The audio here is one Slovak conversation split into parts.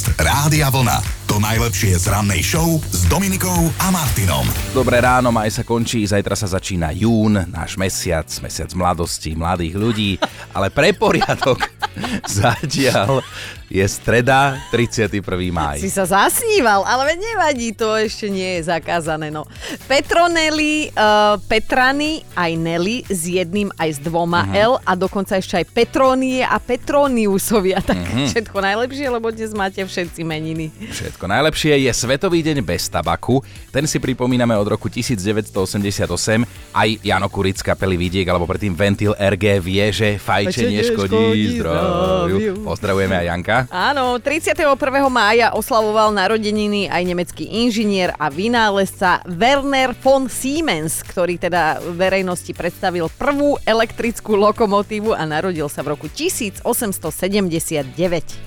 Podcast Rádia Vlna. To najlepšie z rannej show s Dominikou a Martinom. Dobré ráno, maj sa končí, zajtra sa začína jún, náš mesiac, mesiac mladosti, mladých ľudí, ale pre poriadok zatiaľ je streda, 31. máj. Si sa zasníval, ale nevadí, to ešte nie je zakázané. No. Petronelli, uh, Petrany, aj Nelly s jedným aj s dvoma uh-huh. L a dokonca ešte aj Petronie a Petroniusovia. Tak uh-huh. všetko najlepšie, lebo dnes máte všetci meniny. Všetko najlepšie je Svetový deň bez tabaku. Ten si pripomíname od roku 1988. Aj Jano Kuric kapely Vidiek, alebo predtým Ventil RG vie, že fajčenie škodí škodí zdraviu. Pozdravujeme aj Janka. Áno, 31. mája oslavoval narodeniny aj nemecký inžinier a vynálezca Werner von Siemens, ktorý teda verejnosti predstavil prvú elektrickú lokomotívu a narodil sa v roku 1879.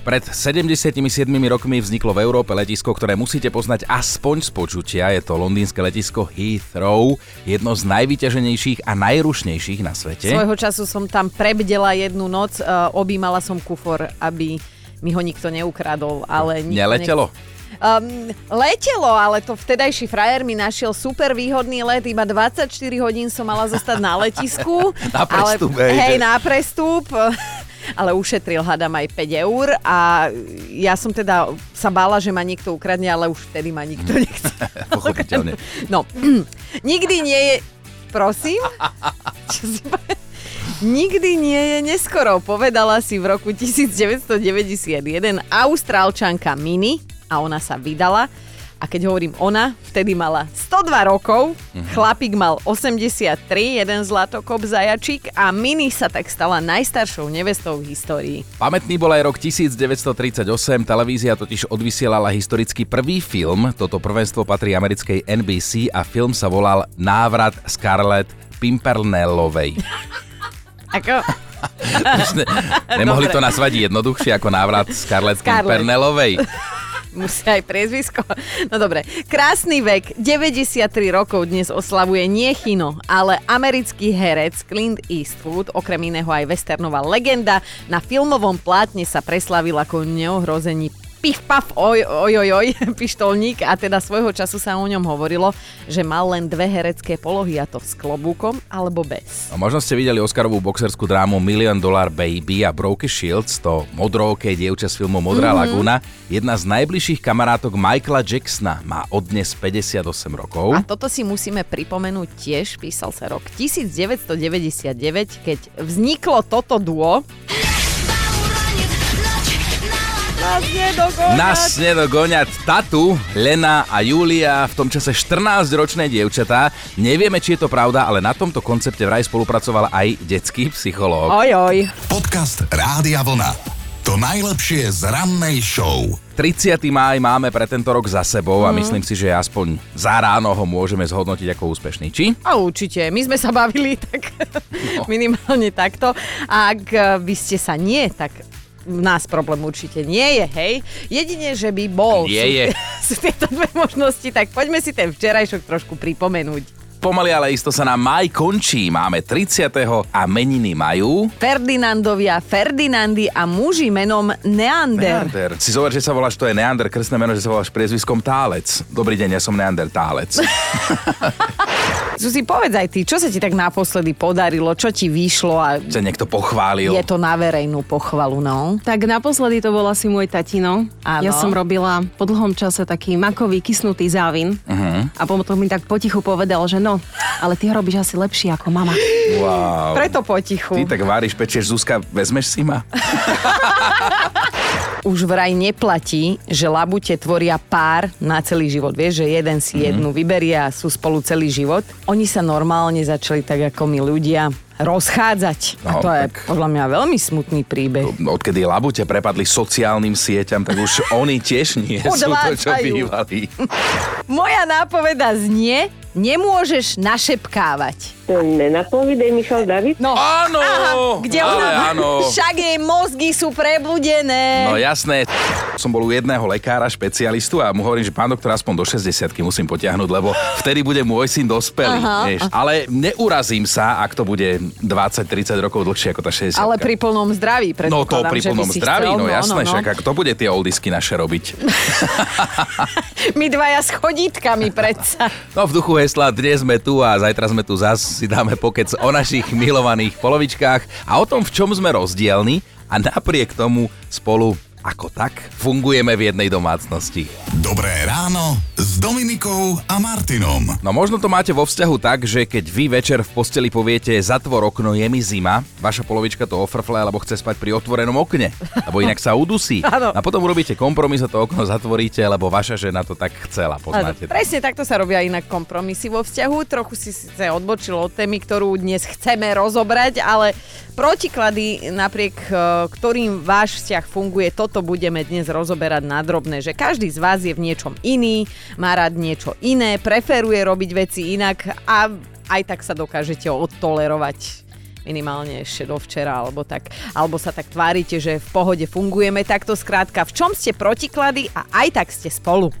Pred 77 rokmi vzniklo v Európe letisko, ktoré musíte poznať aspoň z počutia. Je to londýnske letisko Heathrow, jedno z najvyťaženejších a najrušnejších na svete. Svojho času som tam prebdela jednu noc, uh, objímala som kufor, aby mi ho nikto neukradol, ale nikto Neletelo? Um, letelo, ale to vtedajší frajer mi našiel super výhodný let, iba 24 hodín som mala zostať na letisku. Na prestup, ale, hej, na prestup. Ale ušetril hadam aj 5 eur a ja som teda sa bála, že ma niekto ukradne, ale už vtedy ma nikto nechce. Pochopiteľne. No, nikdy nie je... Prosím? Čo si? Nikdy nie je neskoro, povedala si v roku 1991 austrálčanka Mini a ona sa vydala. A keď hovorím ona, vtedy mala 102 rokov, chlapík mal 83, jeden zlatokop zajačík a Mini sa tak stala najstaršou nevestou v histórii. Pamätný bol aj rok 1938, televízia totiž odvysielala historicky prvý film, toto prvenstvo patrí americkej NBC a film sa volal Návrat Scarlett Pimpernellovej. Ako? Ne, nemohli to nazvať jednoduchšie ako návrat Scarlett. Pimpernellovej. Musí aj priezvisko. No dobre, krásny vek, 93 rokov dnes oslavuje nie Chino, ale americký herec Clint Eastwood, okrem iného aj westernová legenda, na filmovom plátne sa preslavil ako neohrozený pif paf, oj, oj, oj, oj, pištolník a teda svojho času sa o ňom hovorilo, že mal len dve herecké polohy a to s klobúkom alebo bez. No, možno ste videli Oscarovú boxerskú drámu Million Dollar Baby a Brooke Shields, to modrooké dievča z filmu Modrá mm-hmm. laguna. Jedna z najbližších kamarátok Michaela Jacksona má od dnes 58 rokov. A toto si musíme pripomenúť tiež, písal sa rok 1999, keď vzniklo toto duo. Nedokonáš. Nás nedogoňať Tatu, Lena a Julia, v tom čase 14-ročné dievčatá. Nevieme, či je to pravda, ale na tomto koncepte vraj spolupracoval aj detský psychológ. Oj, oj. Podcast Rádia Vlna. To najlepšie z rannej show. 30. máj máme pre tento rok za sebou a myslím si, že aspoň za ráno ho môžeme zhodnotiť ako úspešný. Či? A určite, my sme sa bavili tak minimálne takto. A ak eh, by ste sa nie, tak u nás problém určite nie je, hej. Jedine, že by bol. Nie sú, je. Sú tieto dve možnosti, tak poďme si ten včerajšok trošku pripomenúť. Pomaly, ale isto sa nám maj končí. Máme 30. a meniny majú... Ferdinandovia, Ferdinandy a muži menom Neander. Neander. Si zober, že sa voláš, to je Neander, krstné meno, že sa voláš priezviskom Tálec. Dobrý deň, ja som Neander Tálec. Susi, povedz aj ty, čo sa ti tak naposledy podarilo, čo ti vyšlo a Sa niekto pochválil. je to na verejnú pochvalu, no? Tak naposledy to bol asi môj tatino. Áno. Ja som robila po dlhom čase taký makový kysnutý závin uh-huh. a potom mi tak potichu povedal, že no, ale ty ho robíš asi lepšie ako mama. Wow. Preto potichu. Ty tak váriš, pečieš, Zuzka, vezmeš si ma? Už vraj neplatí, že labute tvoria pár na celý život. Vieš, že jeden si mm-hmm. jednu vyberie a sú spolu celý život. Oni sa normálne začali tak ako my ľudia rozchádzať. No, a to je podľa mňa veľmi smutný príbeh. Odkedy labute prepadli sociálnym sieťam, tak už oni tiež nie sú to, čo bývali. Moja nápoveda znie, nemôžeš našepkávať. Nenapovidej Michal David? No, Áno, kde ale ona... áno. Však jej mozgy sú prebludené. No jasné. Som bol u jedného lekára, špecialistu a mu hovorím, že pán doktor, aspoň do 60 musím potiahnuť, lebo vtedy bude môj syn dospelý. Aha, vieš. Ale neurazím sa, ak to bude 20-30 rokov dlhšie ako tá 60 Ale pri plnom zdraví, No to pri plnom zdraví, chcel. no jasné, no, však ak to bude tie oldisky naše robiť. My dvaja s chodítkami predsa. No v duchu hesla, dnes sme tu a zajtra sme tu zas, si dáme pokec o našich milovaných polovičkách a o tom, v čom sme rozdielni a napriek tomu spolu ako tak fungujeme v jednej domácnosti. Dobré ráno s Dominikou a Martinom. No možno to máte vo vzťahu tak, že keď vy večer v posteli poviete zatvor okno, je mi zima, vaša polovička to ofrfle, alebo chce spať pri otvorenom okne, lebo inak sa udusí. Áno. A potom urobíte kompromis a to okno zatvoríte, lebo vaša žena to tak chcela, Áno, poznáte. to. presne takto sa robia inak kompromisy vo vzťahu. Trochu si síce odbočil od témy, ktorú dnes chceme rozobrať, ale protiklady, napriek e, ktorým váš vzťah funguje, toto budeme dnes rozoberať na drobné, že každý z vás je v niečom iný, má rád niečo iné, preferuje robiť veci inak a aj tak sa dokážete odtolerovať minimálne ešte do včera, alebo, tak, alebo sa tak tvárite, že v pohode fungujeme takto skrátka. V čom ste protiklady a aj tak ste spolu.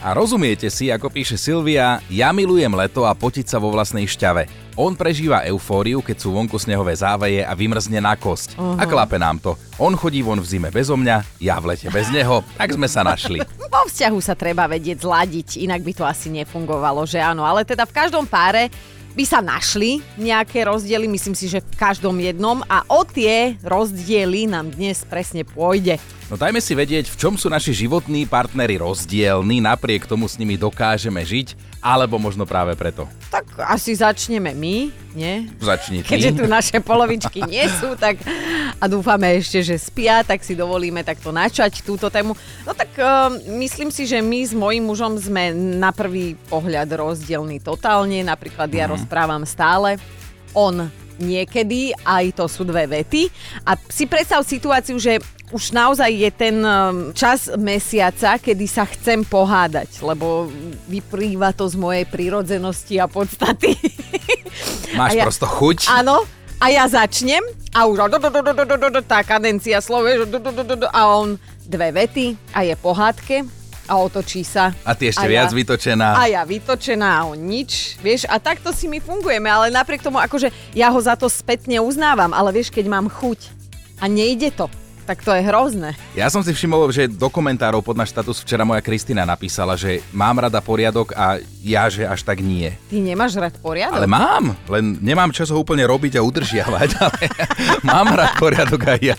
A rozumiete si, ako píše Silvia, ja milujem leto a potiť sa vo vlastnej šťave. On prežíva eufóriu, keď sú vonku snehové záveje a vymrzne na kosť. Uh-huh. A klape nám to. On chodí von v zime bezo mňa, ja v lete bez neho, tak sme sa našli. Vo vzťahu sa treba vedieť zladiť, inak by to asi nefungovalo, že áno. Ale teda v každom páre by sa našli nejaké rozdiely, myslím si, že v každom jednom a o tie rozdiely nám dnes presne pôjde. No dajme si vedieť, v čom sú naši životní partnery rozdielni, napriek tomu s nimi dokážeme žiť, alebo možno práve preto. Tak asi začneme my, nie? Začni ty. Keďže tu naše polovičky nie sú, tak a dúfame ešte, že spia, tak si dovolíme takto načať túto tému. No tak uh, myslím si, že my s mojím mužom sme na prvý pohľad rozdielni totálne. Napríklad ja rozprávam stále, on niekedy, aj to sú dve vety. A si predstav situáciu, že už naozaj je ten um, čas mesiaca, kedy sa chcem pohádať, lebo vyplýva to z mojej prírodzenosti a podstaty. Máš ja, prosto chuť. Áno, a ja začnem a už tá kadencia slove a on dve vety a je pohádke a otočí sa. A ty ešte a viac ja, vytočená. A ja vytočená a on nič. Vieš, a takto si my fungujeme, ale napriek tomu akože ja ho za to spätne uznávam, ale vieš, keď mám chuť a nejde to, tak to je hrozné. Ja som si všimol, že do komentárov pod náš status včera moja Kristina napísala, že mám rada poriadok a ja, že až tak nie. Ty nemáš rád poriadok? Ale mám, len nemám čas ho úplne robiť a udržiavať, ale mám rád poriadok aj ja.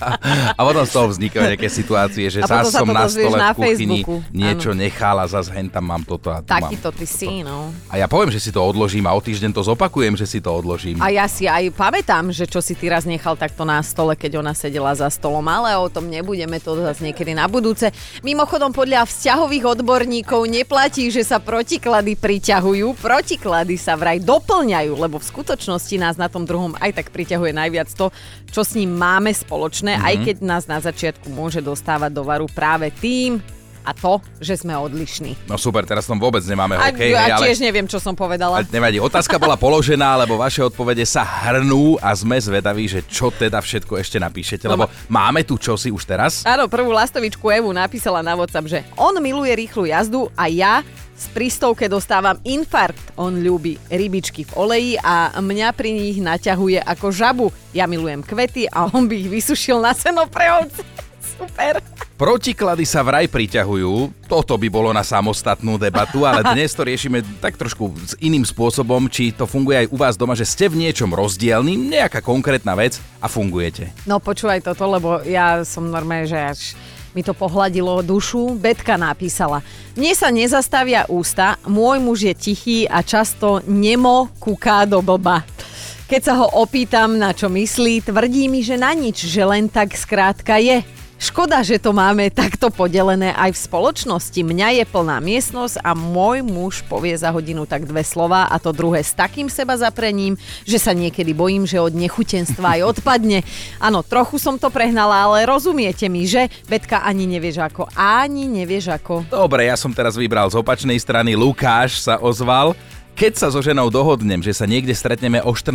A potom z toho vznikajú nejaké situácie, že zás som na stole na v kuchyni Facebooku. niečo nechal a zase hen tam mám toto a tu mám. Takýto ty si, no. A ja poviem, že si to odložím a o týždeň to zopakujem, že si to odložím. A ja si aj pamätám, že čo si ty raz nechal takto na stole, keď ona sedela za stolom, ale o tom nebudeme to zase niekedy na budúce. Mimochodom, podľa vzťahových odborníkov neplatí, že sa protiklady priťahujú. Protiklady sa vraj doplňajú, lebo v skutočnosti nás na tom druhom aj tak priťahuje najviac to, čo s ním máme spoločné, mm-hmm. aj keď nás na začiatku môže dostávať do varu práve tým, a to, že sme odlišní. No super, teraz tom vôbec nemáme A, hokej, a hej, ale... tiež neviem, čo som povedala. Ale nevadí, otázka bola položená, lebo vaše odpovede sa hrnú a sme zvedaví, že čo teda všetko ešte napíšete, lebo máme tu čosi už teraz. Áno, prvú lastovičku Evu napísala na WhatsApp, že on miluje rýchlu jazdu a ja z prístovke dostávam infarkt. On ľúbi rybičky v oleji a mňa pri nich naťahuje ako žabu. Ja milujem kvety a on by ich vysušil na seno pre ovce. Super. Protiklady sa vraj priťahujú, toto by bolo na samostatnú debatu, ale dnes to riešime tak trošku s iným spôsobom, či to funguje aj u vás doma, že ste v niečom rozdielni, nejaká konkrétna vec a fungujete. No počúvaj toto, lebo ja som normálne, že až mi to pohľadilo dušu. Betka napísala. Mne sa nezastavia ústa, môj muž je tichý a často nemo kúká do blba. Keď sa ho opýtam, na čo myslí, tvrdí mi, že na nič, že len tak skrátka je. Škoda, že to máme takto podelené aj v spoločnosti. Mňa je plná miestnosť a môj muž povie za hodinu tak dve slova a to druhé s takým seba zaprením, že sa niekedy bojím, že od nechutenstva aj odpadne. Áno, trochu som to prehnala, ale rozumiete mi, že? Betka ani nevieš ako. Ani nevieš ako. Dobre, ja som teraz vybral z opačnej strany, Lukáš sa ozval. keď sa so ženou dohodnem, že sa niekde stretneme o 14.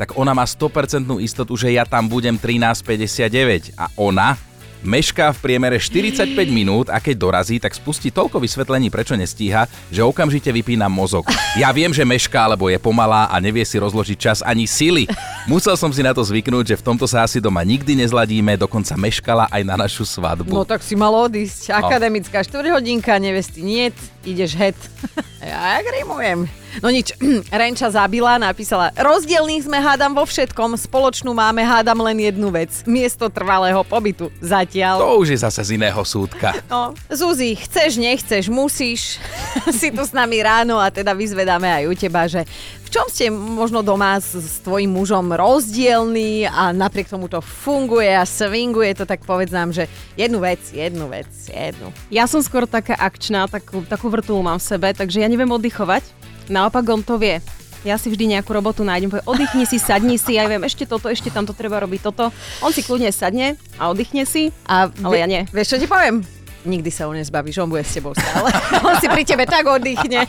tak ona má 100% istotu, že ja tam budem 13.59 a ona mešká v priemere 45 minút a keď dorazí, tak spustí toľko vysvetlení, prečo nestíha, že okamžite vypína mozog. Ja viem, že mešká, lebo je pomalá a nevie si rozložiť čas ani sily. Musel som si na to zvyknúť, že v tomto sa asi doma nikdy nezladíme, dokonca meškala aj na našu svadbu. No tak si mal odísť. Akademická štvrťhodinka, nevesty nie, ideš het. ja jak rimujem. No nič, Renča zabila, napísala, rozdielní sme hádam vo všetkom, spoločnú máme hádam len jednu vec, miesto trvalého pobytu. Zatiaľ. To už je zase z iného súdka. No, Zuzi, chceš, nechceš, musíš. si tu s nami ráno a teda vyzvedáme aj u teba, že v čom ste možno doma s, s tvojim mužom rozdielní a napriek tomu to funguje a swinguje to, tak povedz nám, že jednu vec, jednu vec, jednu. Ja som skôr taká akčná, takú, takú vrtulu mám v sebe, takže ja neviem oddychovať. Naopak on to vie. Ja si vždy nejakú robotu nájdem, povie, oddychni si, sadni si, ja viem, ešte toto, ešte tamto treba robiť toto. On si kľudne sadne a oddychne si, A ale ja nie. Vieš, čo ti poviem? Nikdy sa ho nezbavíš, on bude s tebou stále. on si pri tebe tak oddychne.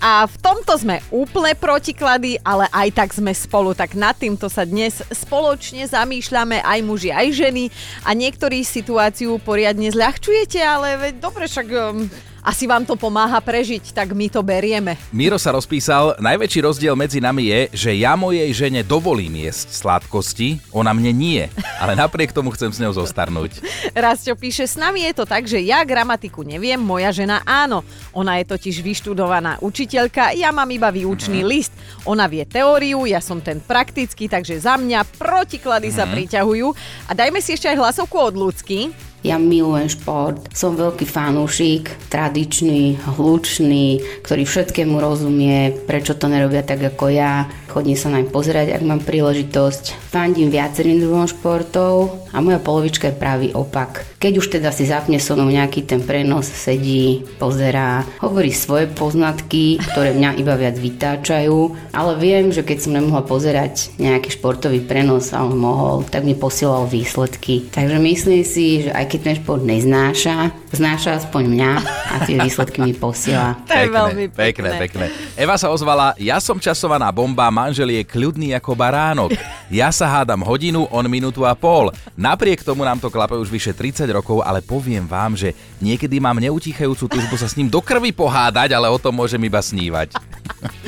A v tomto sme úplne protiklady, ale aj tak sme spolu. Tak nad týmto sa dnes spoločne zamýšľame aj muži, aj ženy. A niektorí situáciu poriadne zľahčujete, ale dobre, však um, asi vám to pomáha prežiť, tak my to berieme. Miro sa rozpísal, najväčší rozdiel medzi nami je, že ja mojej žene dovolím jesť sladkosti, ona mne nie, ale napriek tomu chcem s ňou zostarnúť. Rastio píše, s nami je to tak, že ja gramatiku neviem, moja žena áno. Ona je totiž vyštudovaná učiteľka, ja mám iba výučný list. Ona vie teóriu, ja som ten praktický, takže za mňa protiklady sa priťahujú. A dajme si ešte aj hlasovku od ľudský. Ja milujem šport, som veľký fanúšik, tradičný, hlučný, ktorý všetkému rozumie, prečo to nerobia tak ako ja. Chodím sa naň pozerať, ak mám príležitosť. Fandím viacerým druhom športov a moja polovička je pravý opak. Keď už teda si zapne so mnou nejaký ten prenos, sedí, pozerá, hovorí svoje poznatky, ktoré mňa iba viac vytáčajú, ale viem, že keď som nemohla pozerať nejaký športový prenos a on mohol, tak mi posielal výsledky. Takže myslím si, že aj keď ten šport neznáša, znáša aspoň mňa a tie výsledky mi posiela. To je veľmi pekné, pekné. Eva sa ozvala, ja som časovaná bomba, manžel je kľudný ako baránok. Ja sa hádam hodinu, on minútu a pol. Napriek tomu nám to klape už vyše 30 rokov, ale poviem vám, že niekedy mám neutichajúcu túžbu sa s ním do krvi pohádať, ale o tom môžem iba snívať.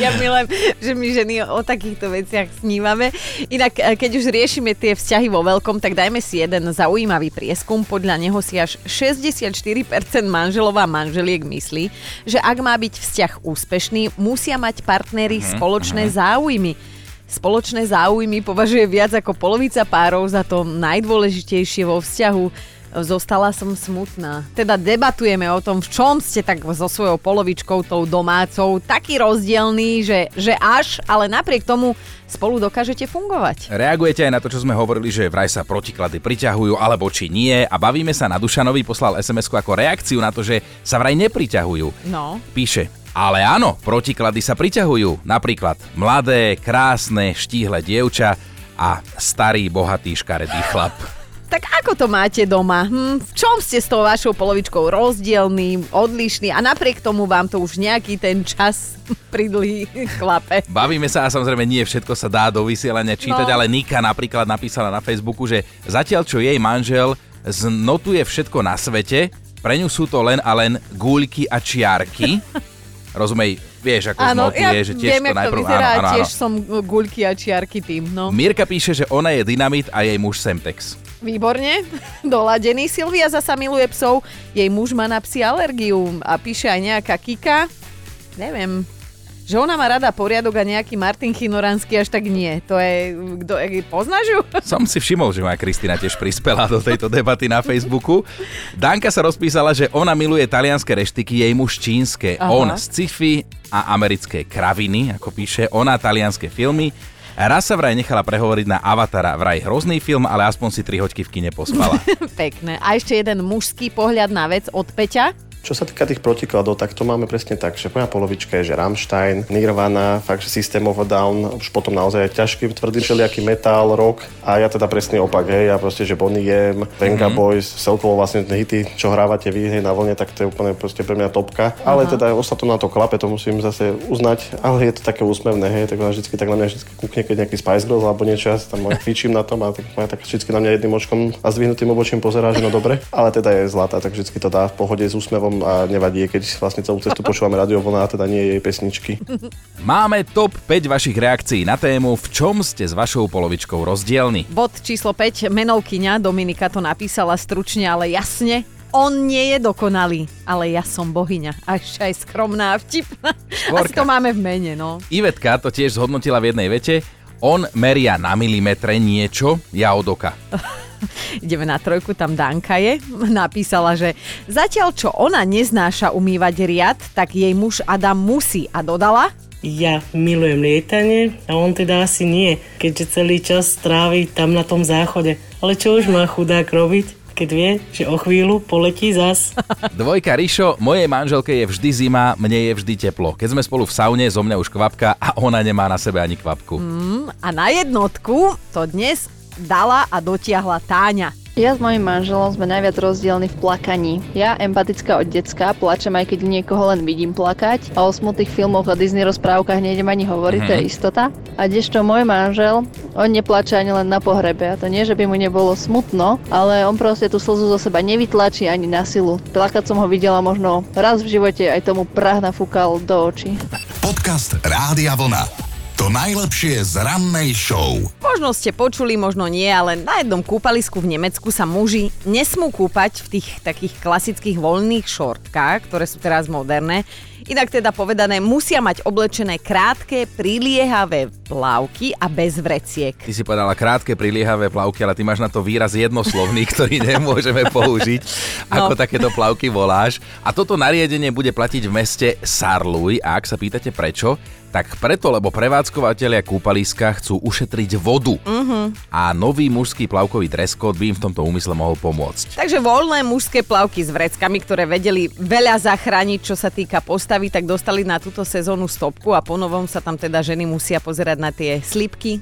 Ja milujem, že my ženy o takýchto veciach snívame. Inak, e, keď už riešime tie vzťahy vo veľkom, tak dajme si jeden zaujímavý prieskum. Podľa neho si až 64% manželov a manželiek myslí, že ak má byť vzťah úspešný, musia mať partnery spoločné záujmy. Spoločné záujmy považuje viac ako polovica párov za to najdôležitejšie vo vzťahu. Zostala som smutná. Teda debatujeme o tom, v čom ste tak so svojou polovičkou, tou domácou, taký rozdielný, že, že až, ale napriek tomu spolu dokážete fungovať. Reagujete aj na to, čo sme hovorili, že vraj sa protiklady priťahujú, alebo či nie. A bavíme sa na Dušanovi, poslal sms ako reakciu na to, že sa vraj nepriťahujú. No. Píše, ale áno, protiklady sa priťahujú. Napríklad mladé, krásne, štíhle dievča a starý, bohatý, škaredý chlap. Tak ako to máte doma? Hm, v čom ste s tou vašou polovičkou rozdielný, odlišný a napriek tomu vám to už nejaký ten čas pridlí klape? Bavíme sa a samozrejme nie všetko sa dá do vysielania čítať, No. ale Nika napríklad napísala na Facebooku, že zatiaľ čo jej manžel znotuje všetko na svete, pre ňu sú to len a len gúľky a čiarky. Rozumej, vieš, ako znotuje, že tiež viem, to najprv... vyzerá, áno, áno, tiež áno. som guľky a čiarky tým, no. Mirka píše, že ona je dynamit a jej muž Semtex. Výborne, doladený. Silvia zasa miluje psov, jej muž má na psi alergiu a píše aj nejaká Kika, neviem, že ona má rada poriadok a nejaký Martin Chinoranský až tak nie. To je, kto, poznáš ju? Som si všimol, že moja Kristina tiež prispela do tejto debaty na Facebooku. Danka sa rozpísala, že ona miluje talianské reštiky, jej muž čínske. Aha. On sci-fi a americké kraviny, ako píše, ona talianské filmy. Raz sa vraj nechala prehovoriť na Avatara, vraj hrozný film, ale aspoň si tri hoďky v kine pospala. Pekné. A ešte jeden mužský pohľad na vec od Peťa. Čo sa týka tých protikladov, tak to máme presne tak, že moja polovička je, že Rammstein, Nirvana, fakt, že System of a Down, už potom naozaj ťažký, tvrdý všelijaký metal, rock a ja teda presne opak, hej, ja proste, že Bonnie M, Venga mm-hmm. Boys, celkovo vlastne hity, čo hrávate vy hej, na vlne, tak to je úplne proste pre mňa topka. Ale uh-huh. teda ostatnú na to klape, to musím zase uznať, ale je to také úsmevné, hej, tak ona vždycky tak na mňa vždycky kúkne, keď nejaký Spice Girls alebo niečo, ja tam fičím na tom a tak, tak vždycky na mňa jedným očkom a zdvihnutým obočím pozerá, že no dobre, ale teda je zlatá, tak vždycky to dá v pohode s úsmevom a nevadí, keď vlastne celú cestu počúvame radiovlna a teda nie jej pesničky. Máme top 5 vašich reakcií na tému, v čom ste s vašou polovičkou rozdielni. Bod číslo 5, menovkyňa Dominika to napísala stručne, ale jasne. On nie je dokonalý, ale ja som bohyňa. A ešte aj skromná a vtipná. Asi to máme v mene, no. Ivetka to tiež zhodnotila v jednej vete. On meria na milimetre niečo, ja od oka. Ideme na trojku, tam Danka je. Napísala, že zatiaľ čo ona neznáša umývať riad, tak jej muž Adam musí. A dodala, ja milujem lietanie a on teda asi nie, keďže celý čas strávi tam na tom záchode. Ale čo už má chudák robiť? keď vie, že o chvíľu poletí zas. Dvojka Rišo, mojej manželke je vždy zima, mne je vždy teplo. Keď sme spolu v saune, zo mňa už kvapka a ona nemá na sebe ani kvapku. Mm, a na jednotku to dnes dala a dotiahla Táňa. Ja s mojim manželom sme najviac rozdielni v plakaní. Ja, empatická od decka, plačem aj keď niekoho len vidím plakať a o smutných filmoch a Disney rozprávkach nejdem ani hovoriť, mm-hmm. to je mhm. istota. A kdežto môj manžel, on neplače ani len na pohrebe. A to nie, že by mu nebolo smutno, ale on proste tú slzu zo seba nevytlačí ani na silu. Plakať som ho videla možno raz v živote, aj tomu prah nafúkal do očí. Podcast Rádia Vlna. To najlepšie z rannej show. Možno ste počuli, možno nie, ale na jednom kúpalisku v Nemecku sa muži nesmú kúpať v tých takých klasických voľných šortkách, ktoré sú teraz moderné. Inak teda povedané, musia mať oblečené krátke, priliehavé plavky a bez vreciek. Ty si povedala krátke, priliehavé plavky, ale ty máš na to výraz jednoslovný, ktorý nemôžeme použiť. No. Ako takéto plavky voláš. A toto nariadenie bude platiť v meste Sarluj. A ak sa pýtate prečo, tak preto, lebo prevádzkovateľia kúpaliska chcú ušetriť vodu. Uh-huh. A nový mužský plavkový dress code by im v tomto úmysle mohol pomôcť. Takže voľné mužské plavky s vreckami, ktoré vedeli veľa zachrániť, čo sa týka postavy, tak dostali na túto sezónu stopku a ponovom sa tam teda ženy musia pozerať na tie slipky.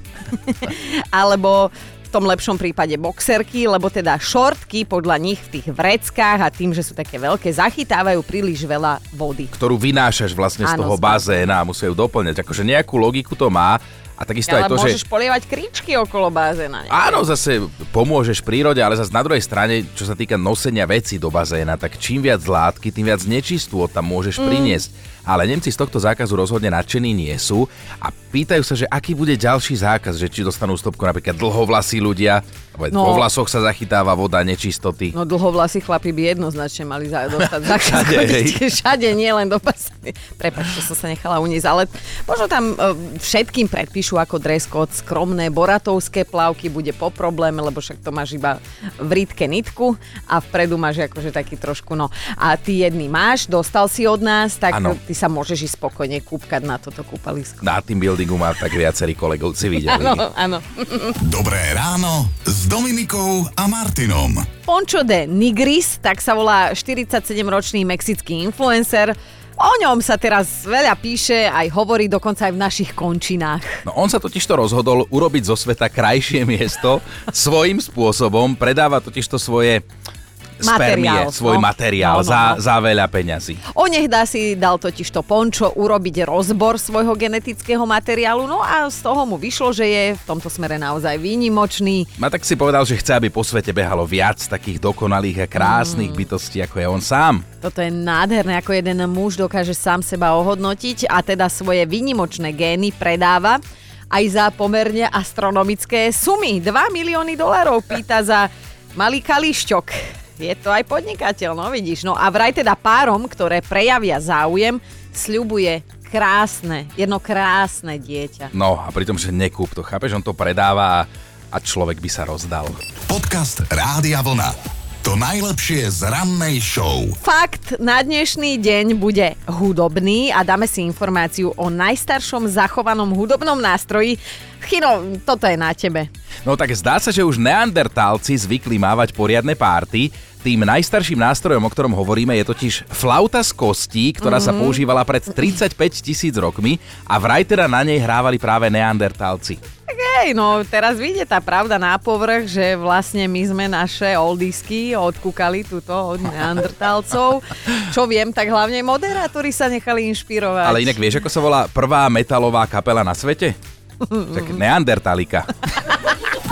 Alebo v tom lepšom prípade boxerky, lebo teda šortky podľa nich v tých vreckách a tým, že sú také veľké, zachytávajú príliš veľa vody. Ktorú vynášaš vlastne z toho bazéna a musia ju doplňať. Akože nejakú logiku to má, a takisto ale aj to, môžeš že... polievať kríčky okolo bazéna. Nie? Áno, zase pomôžeš prírode, ale zase na druhej strane, čo sa týka nosenia veci do bazéna, tak čím viac látky, tým viac nečistú tam môžeš mm. priniesť. Ale Nemci z tohto zákazu rozhodne nadšení nie sú a pýtajú sa, že aký bude ďalší zákaz, že či dostanú stopku napríklad dlhovlasí ľudia, No. Po vlasoch sa zachytáva voda, nečistoty. No dlhovlasí chlapí by jednoznačne mali za, dostať za Všade, Všade, nie len do pasy. Prepač, som sa nechala uniesť, ale možno tam uh, všetkým predpíšu ako dress code skromné boratovské plavky, bude po probléme, lebo však to máš iba v rítke nitku a vpredu máš akože taký trošku, no. A ty jedný máš, dostal si od nás, tak ano. ty sa môžeš ísť spokojne kúpkať na toto kúpalisko. Na tým buildingu má tak viacerí kolegovci videli. Áno, áno. Dobré ráno s Dominikou a Martinom. Poncho de Nigris, tak sa volá 47-ročný mexický influencer. O ňom sa teraz veľa píše, aj hovorí dokonca aj v našich končinách. No on sa totižto rozhodol urobiť zo sveta krajšie miesto svojím spôsobom, predáva totižto svoje spermie, svoj no. materiál no, no, no. Za, za veľa peňazí. Onehda si dal totiž to Pončo urobiť rozbor svojho genetického materiálu, no a z toho mu vyšlo, že je v tomto smere naozaj výnimočný. A tak si povedal, že chce, aby po svete behalo viac takých dokonalých a krásnych mm. bytostí, ako je on sám. Toto je nádherné, ako jeden muž dokáže sám seba ohodnotiť a teda svoje výnimočné gény predáva aj za pomerne astronomické sumy. 2 milióny dolárov pýta za malý kališťok je to aj podnikateľ, no vidíš. No a vraj teda párom, ktoré prejavia záujem, sľubuje krásne, jedno krásne dieťa. No a pritom, že nekúp to, chápeš, on to predáva a človek by sa rozdal. Podcast Rádia Vlna. To najlepšie z rannej show. Fakt, na dnešný deň bude hudobný a dáme si informáciu o najstaršom zachovanom hudobnom nástroji. Chino, toto je na tebe. No tak zdá sa, že už neandertálci zvykli mávať poriadne párty, Tým najstarším nástrojom, o ktorom hovoríme, je totiž flauta z kostí, ktorá sa používala pred 35 tisíc rokmi a vraj teda na nej hrávali práve neandertálci. Hej, no teraz vidie tá pravda na povrch, že vlastne my sme naše oldisky odkúkali túto od neandertálcov. Čo viem, tak hlavne moderátori sa nechali inšpirovať. Ale inak vieš, ako sa volá prvá metalová kapela na svete? Tak Neandertalika.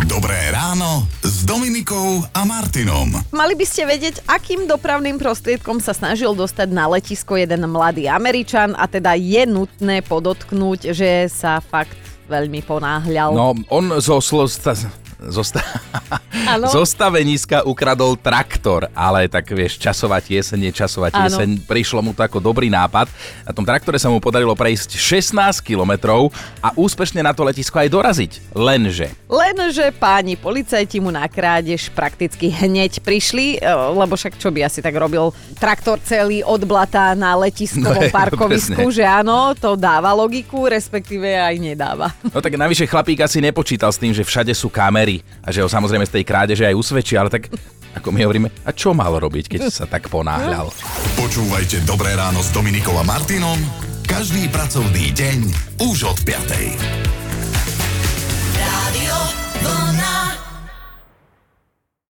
Dobré ráno s Dominikou a Martinom. Mali by ste vedieť, akým dopravným prostriedkom sa snažil dostať na letisko jeden mladý Američan a teda je nutné podotknúť, že sa fakt veľmi ponáhľal. No, on zo, slo, zo, sta- Áno. zo staveniska ukradol traktor, ale tak vieš, časová tieseň je časová Áno. tieseň. Prišlo mu to ako dobrý nápad. Na tom traktore sa mu podarilo prejsť 16 kilometrov a úspešne na to letisko aj doraziť. Lenže Lenže páni policajti mu na krádež prakticky hneď prišli, e, lebo však čo by asi tak robil traktor celý od blata na letiskovom No je, parkovisku, presne. že áno, to dáva logiku, respektíve aj nedáva. No tak navyše chlapík asi nepočítal s tým, že všade sú kamery a že ho samozrejme z tej krádeže aj usvedčí, ale tak ako my hovoríme, a čo mal robiť, keď sa tak ponáhľal? Počúvajte Dobré ráno s Dominikou a Martinom každý pracovný deň už od 5.